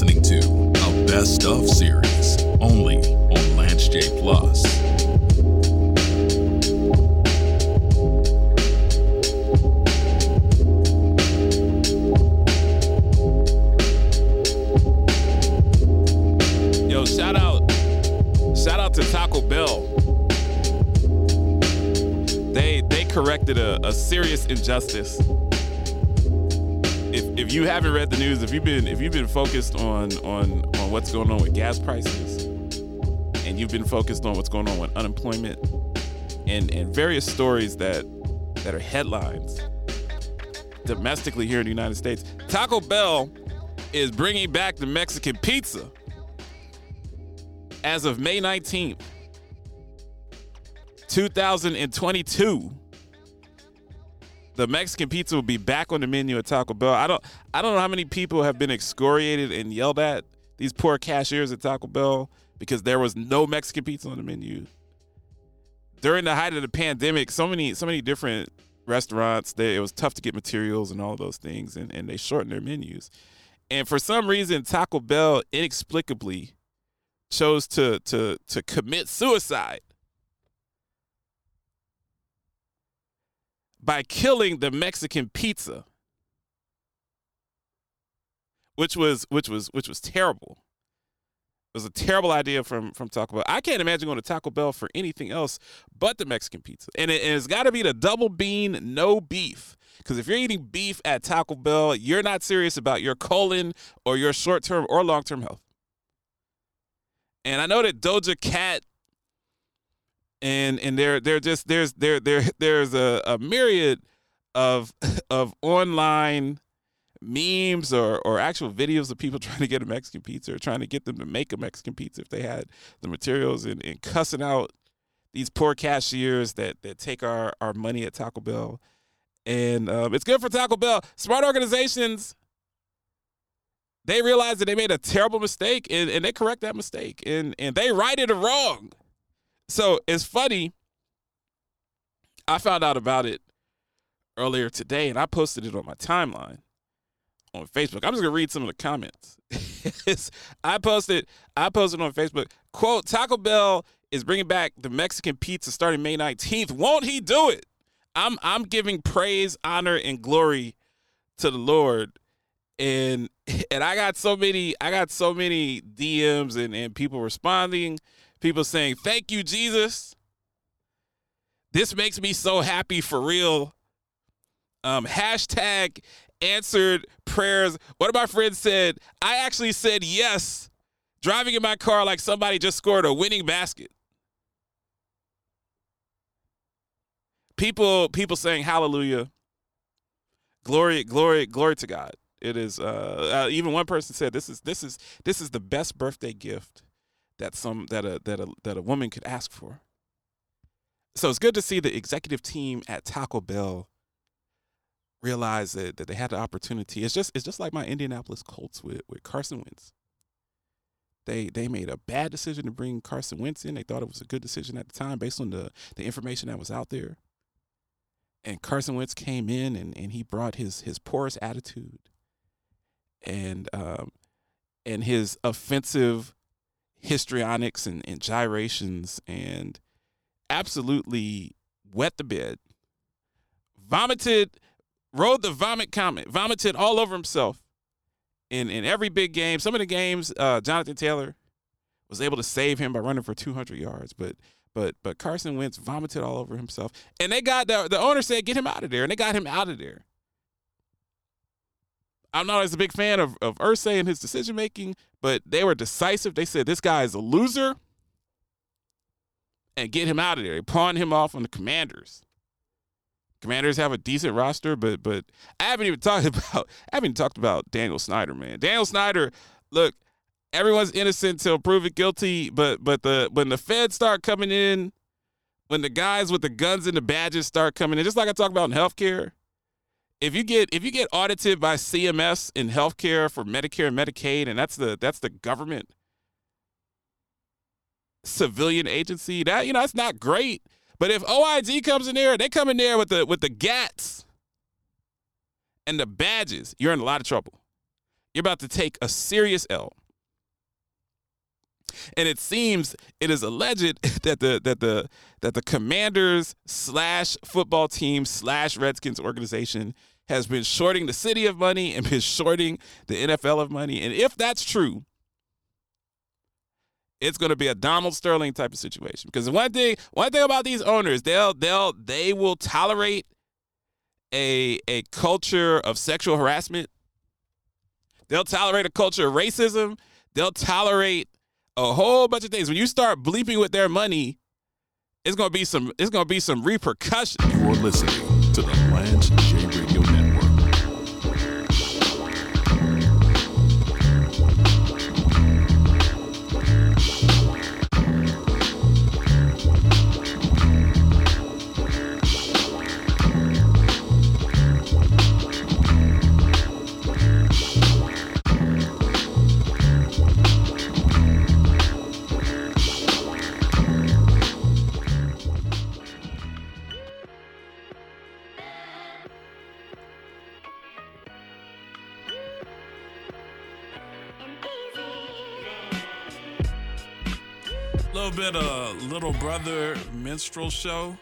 listening to a best of series only on Lance J Plus. Yo, shout out, shout out to Taco Bell. They they corrected a, a serious injustice. If you haven't read the news, if you've been if you've been focused on on on what's going on with gas prices, and you've been focused on what's going on with unemployment, and and various stories that that are headlines domestically here in the United States, Taco Bell is bringing back the Mexican pizza as of May 19th, 2022. The Mexican pizza will be back on the menu at Taco Bell. I don't I don't know how many people have been excoriated and yelled at these poor cashiers at Taco Bell because there was no Mexican pizza on the menu. During the height of the pandemic, so many so many different restaurants, they, it was tough to get materials and all those things and, and they shortened their menus. And for some reason, Taco Bell inexplicably chose to to to commit suicide by killing the Mexican pizza, which was which was which was terrible. It was a terrible idea from from Taco Bell. I can't imagine going to Taco Bell for anything else but the Mexican pizza, and, it, it's got to be the double bean, no beef. Because if you're eating beef at Taco Bell, you're not serious about your colon or your short term or long term health. And I know that Doja Cat and and there there just there's there there there's a, a myriad of of online memes or or actual videos of people trying to get a Mexican pizza or trying to get them to make a Mexican pizza if they had the materials and, and cussing out these poor cashiers that that take our our money at Taco Bell. And um, it's good for Taco Bell. Smart organizations they realize that they made a terrible mistake and, and they correct that mistake and, and they righted it wrong. So it's funny. I found out about it earlier today and I posted it on my timeline on Facebook. I'm just gonna read some of the comments. I posted I posted on Facebook, quote, Taco Bell is bringing back the Mexican pizza starting May 19th. Won't he do it? I'm I'm giving praise, honor, and glory to the Lord and and I got so many I got so many DMs and, and people responding, people saying, Thank you, Jesus. This makes me so happy for real. Um, hashtag answered prayers. One of my friends said, I actually said yes, driving in my car like somebody just scored a winning basket. People, people saying hallelujah. Glory, glory, glory to God it is uh, uh, even one person said this is this is this is the best birthday gift that some that a that a that a woman could ask for. So it's good to see the executive team at Taco Bell realize that, that they had the opportunity. It's just it's just like my Indianapolis Colts with, with Carson Wentz. They they made a bad decision to bring Carson Wentz in. They thought it was a good decision at the time based on the, the information that was out there. And Carson Wentz came in and, and he brought his his porous attitude and um, and his offensive histrionics and, and gyrations and absolutely wet the bed, vomited, rode the vomit comet, vomited all over himself in in every big game. Some of the games, uh, Jonathan Taylor was able to save him by running for 200 yards, but but but Carson Wentz vomited all over himself, and they got the the owner said get him out of there, and they got him out of there. I'm not as a big fan of, of Irsay and his decision making, but they were decisive. They said this guy is a loser and get him out of there. They pawned him off on the commanders. Commanders have a decent roster, but but I haven't even talked about I haven't even talked about Daniel Snyder, man. Daniel Snyder, look, everyone's innocent till proven guilty, but but the when the feds start coming in, when the guys with the guns and the badges start coming in, just like I talked about in healthcare, if you get if you get audited by CMS in healthcare for Medicare and Medicaid, and that's the that's the government civilian agency, that you know that's not great. But if OIG comes in there, they come in there with the with the GATs and the badges, you're in a lot of trouble. You're about to take a serious L. And it seems it is alleged that the that the that the Commanders slash football team slash Redskins organization has been shorting the city of money and been shorting the NFL of money. And if that's true, it's going to be a Donald Sterling type of situation. Because one thing, one thing about these owners, they'll they'll they will tolerate a a culture of sexual harassment. They'll tolerate a culture of racism. They'll tolerate a whole bunch of things. When you start bleeping with their money, it's gonna be some it's gonna be some repercussions. You're listening to the Lance J Radio Network. Little bit of little brother minstrel show.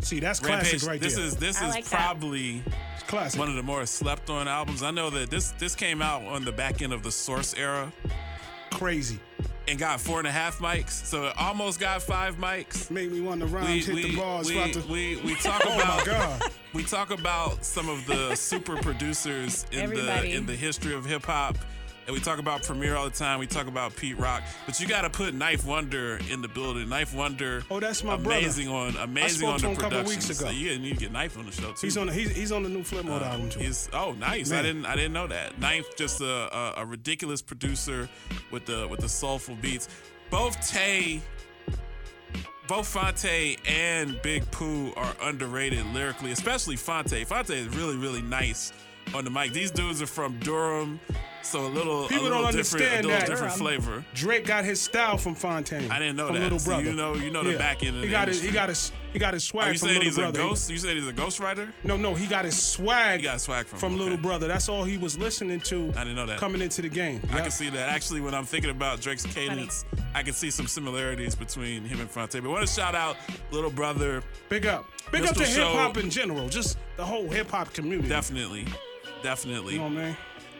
See, that's classic right this there. is this I is like that. probably It's classic. one of the more slept on albums. I know that this this came out on the back end of the Source era Crazy. and got four and a half mics, so it almost got five mics. Make me want to rhyme, We hit we, the bars. we, about to, we, we talk oh my about God. we talk about some of the super producers in Everybody. the in the history of hip hop. And we talk about Premier all the time. We talk about Pete Rock, but you got to put 9th Wonder in the building. 9th Wonder, Oh, that's my brother. amazing on amazing spoke on to the him a couple production. weeks ago. So you need to get 9th on the show too. He's on the he's, he's on the new Flip Mode uh, album too. Oh nice. I didn't I didn't know that. 9th just a, a, a ridiculous producer with the with the soulful beats. Both Tay, both Phonte and Big Pooh are underrated lyrically, especially Phonte. Phonte is really really nice on the mic. These dudes are from Durham, so a little People a little don't different, a understand little that. different um, flavor. Drake got his style from Phonte. I didn't know from that. Little So brother. you know- you know the back end of he the got his he got his he got his oh, swag Are you from saying Little he's a ghost? You said he's a ghostwriter? No, no, he got his swag. He got swag from from him, Little. Brother. That's all he was listening to. I didn't know that. Coming into the game. I can see that. Actually, when I'm thinking about Drake's cadence, I can see some similarities between him and Phonte. But I want to shout out Little Brother. Big up. Big up to hip hop in general. Just the whole hip hop community. Definitely. Definitely. You know what I mean?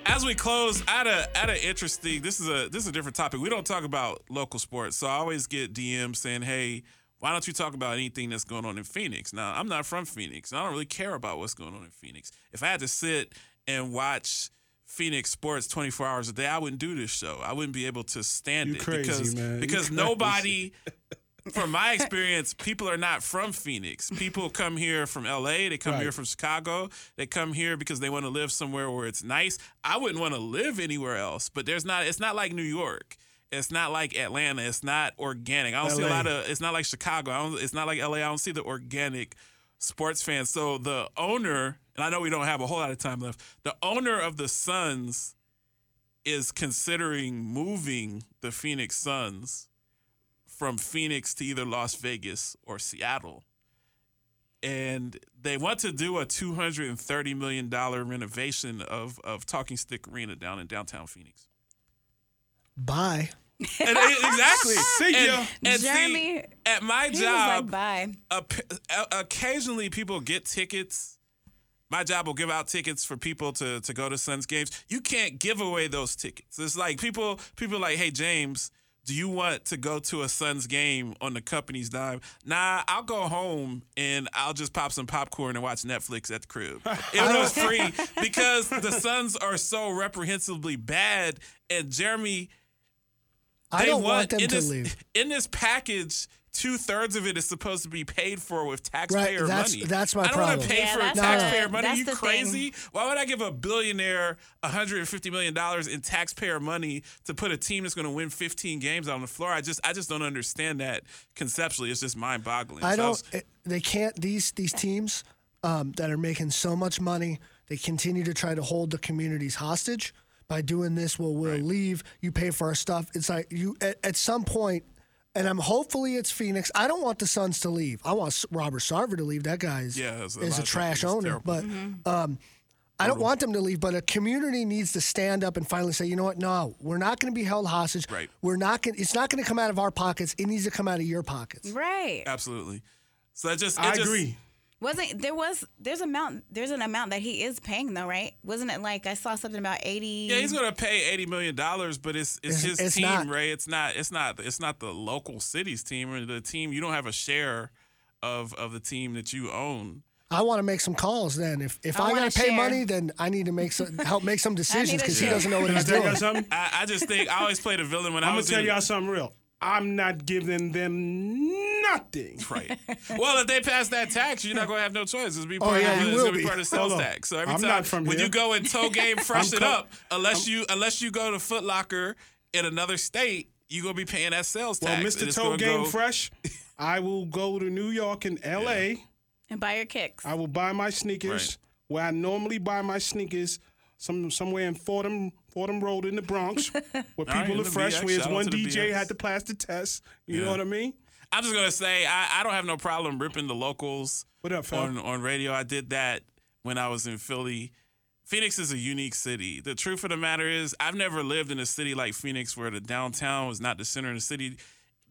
As we close, at a at an interesting this is a this is a different topic. We don't talk about local sports. So I always get DMs saying, Hey, why don't you talk about anything that's going on in Phoenix? Now, I'm not from Phoenix. and I don't really care about what's going on in Phoenix. If I had to sit and watch Phoenix sports 24 hours a day, I wouldn't do this show. I wouldn't be able to stand You it crazy, because man. Because nobody from my experience, people are not from Phoenix. People come here from LA, they come Right. here from Chicago, they come here because they want to live somewhere where it's nice. I wouldn't want to live anywhere else, but there's not it's not like New York. It's not like Atlanta. It's not organic. I don't see a lot of it's not like Chicago. I don't, it's not like LA. I don't see the organic sports fans. So the owner, and I know we don't have a whole lot of time left, the owner of the Suns is considering moving the Phoenix Suns from Phoenix to either Las Vegas or Seattle. And they want to do a $230 million renovation of, of Talking Stick Arena down in downtown Phoenix. Bye. And, eh, exactly. See And- ya. and see, Jeremy, at my job, like, bye. occasionally people get tickets. My job will give out tickets for people to to go to Suns games. You can't give away those tickets. It's like people people like, hey James, do you want to go to a Suns game on the company's dime? Nah, I'll go home and I'll just pop some popcorn and watch Netflix at the crib. It was free, because the Suns are so reprehensibly bad. And Jeremy, I they don't want them in to this, leave. In this package, two thirds of it is supposed to be paid for with taxpayer that's- money. that's my problem. I don't want to pay Yeah, for that's taxpayer the- money. that's you the crazy? Why would I give a billionaire 150 million dollars in taxpayer money to put a team that's going to win 15 games on the floor? I just I just don't understand that conceptually. It's just mind boggling. I don't. it- They can't. These these teams um, that are making so much money, they continue to try to hold the communities hostage by doing this. Well, we'll leave. You pay for our stuff. It's like you at, at some point, and I'm hopefully it's Phoenix. I don't want the Suns to leave. I want Robert Sarver to leave. That guy is Yeah, a is a trash owner. terrible. But um, I don't want them to leave, but a community needs to stand up and finally say, you know what? No, we're not going to be held hostage. Right. We're not going. It's not going to come out of our pockets. It needs to come out of your pockets. Right. Absolutely. So that just I just- agree. Wasn't there was there's amount there's an amount that he is paying though, right? Wasn't it like I saw something about eighty? Yeah, he's gonna pay eighty million dollars, but it's it's, It's- his it's team, not. Ray. It's not it's not it's not the local city's team or the team. You don't have a share of of the team that you own. I want to make some calls. Then, if if I I, got to pay share. money, then I need to make some help make some decisions because he doesn't know what he's tell y'all doing. something? I, I just think I always played a villain when I I'm gonna tell in, y'all something real. I'm not giving them nothing. Right. Well, if they pass that tax, you're not gonna have no choice. It's be Oh, part yeah, of you will gonna be be. part of sales Hold on. tax. So every I'm time not from when here. you go and toe game freshen co- up, unless you unless you go to Foot Locker in another state, you're gonna be paying that sales Well, tax. and Mr. Toe Game go- Fresh, I will go to New York and L.A. and buy your kicks. I will buy my sneakers Right. where I normally buy my sneakers. Some somewhere in Fordham Fordham Road in the Bronx, where people in are the fresh. BX. Where one DJ BX. had to pass the test. You Yeah. know what I mean? I'm just gonna say I, I don't have no problem ripping the locals What up, fam? on on radio. I did that when I was in Philly. Phoenix is a unique city. The truth of the matter is, I've never lived in a city like Phoenix where the downtown was not the center of the city.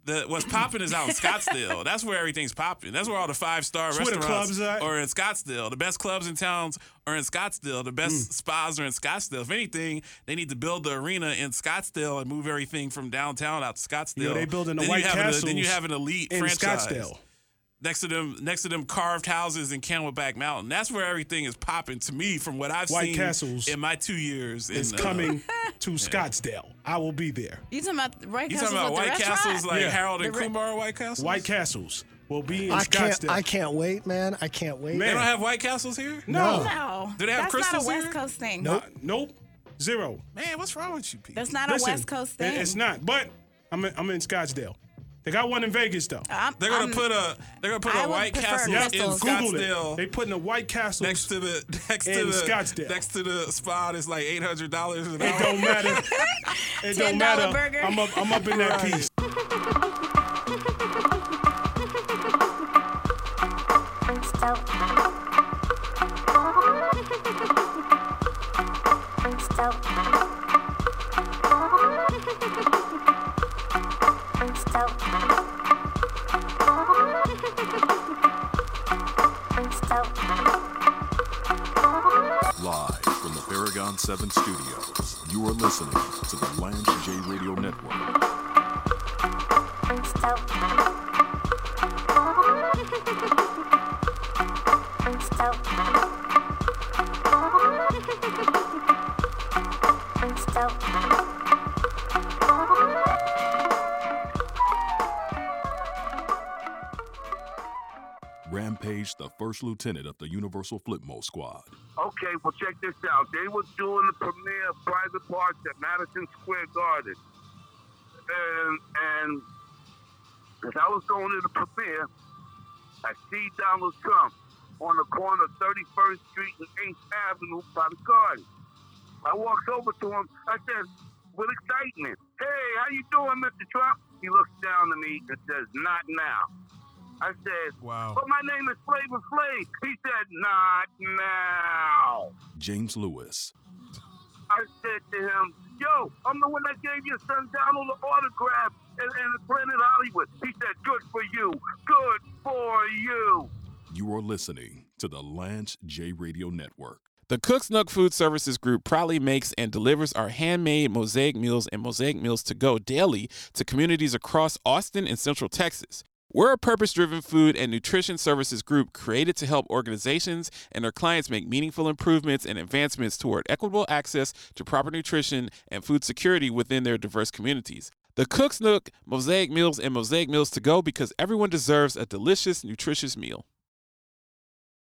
The, what's popping is out in Scottsdale. That's where everything's popping. That's where all the five star restaurants clubs at. are in Scottsdale. The best clubs in towns are in Scottsdale. The best Mm. spas are in Scottsdale. If anything, they need to build the arena in Scottsdale and move everything from downtown out to Scottsdale. You know, they building the then White have then you have an elite in franchise Scottsdale. next to them next to them carved houses in Camelback Mountain. That's where everything is popping to me from what I've White seen Castles in my two years. It's in, uh, coming to Scottsdale. I will be there. you talking about the White You Castles talking about White Castles restaurant? like Yeah. Harold and The re- Kumar White Castles? White Castles will be in I can't. Scottsdale. I can't wait, man. I can't wait. They Man. don't have White Castles here? No. No, Do they have that's not a West here? Coast thing. Uh, nope. Zero. Man, what's wrong with you people? That's not Listen, a West Coast thing. It's not. But I'm in, I'm in Scottsdale. They got one in Vegas though. I'm, They're gonna I'm- put a they're gonna put I a White Castle Yeah, in crystals. Google Scottsdale it. They putting a White Castle. next to the next to the Scottsdale. next to the spot is like eight hundred dollars an It don't matter. It don't matter. burger. I'm up. I'm up in that piece. Live 917 Studios. You are listening to the Lance J Radio Network. Rampage, the first lieutenant of the Universal Flipmode Squad. Okay, well, check this out. They were doing the premiere of Private Parts at Madison Square Garden. And, and as I was going to the premiere, I see Donald Trump on the corner of 31st Street and 8th Avenue by the garden. I walked over to him. I said, with excitement, hey, how you doing, Mr. Trump? He looks down at me and says, not now. I said, Wow. but my name is Flavor Flav. He said, not now. James Lewis, I said to him, yo, I'm the one that gave your son Donald the autograph in, in Planet Hollywood. He said, good for you. Good for you. you are listening to the Lance J Radio Network. The Cook's Nook Food Services Group proudly makes and delivers our handmade mosaic meals and mosaic meals to go daily to communities across Austin and Central Texas. We're a purpose driven food and nutrition services group created to help organizations and their clients make meaningful improvements and advancements toward equitable access to proper nutrition and food security within their diverse communities. The Cook's Nook Mosaic Meals and Mosaic Meals to go because everyone deserves a delicious, nutritious meal.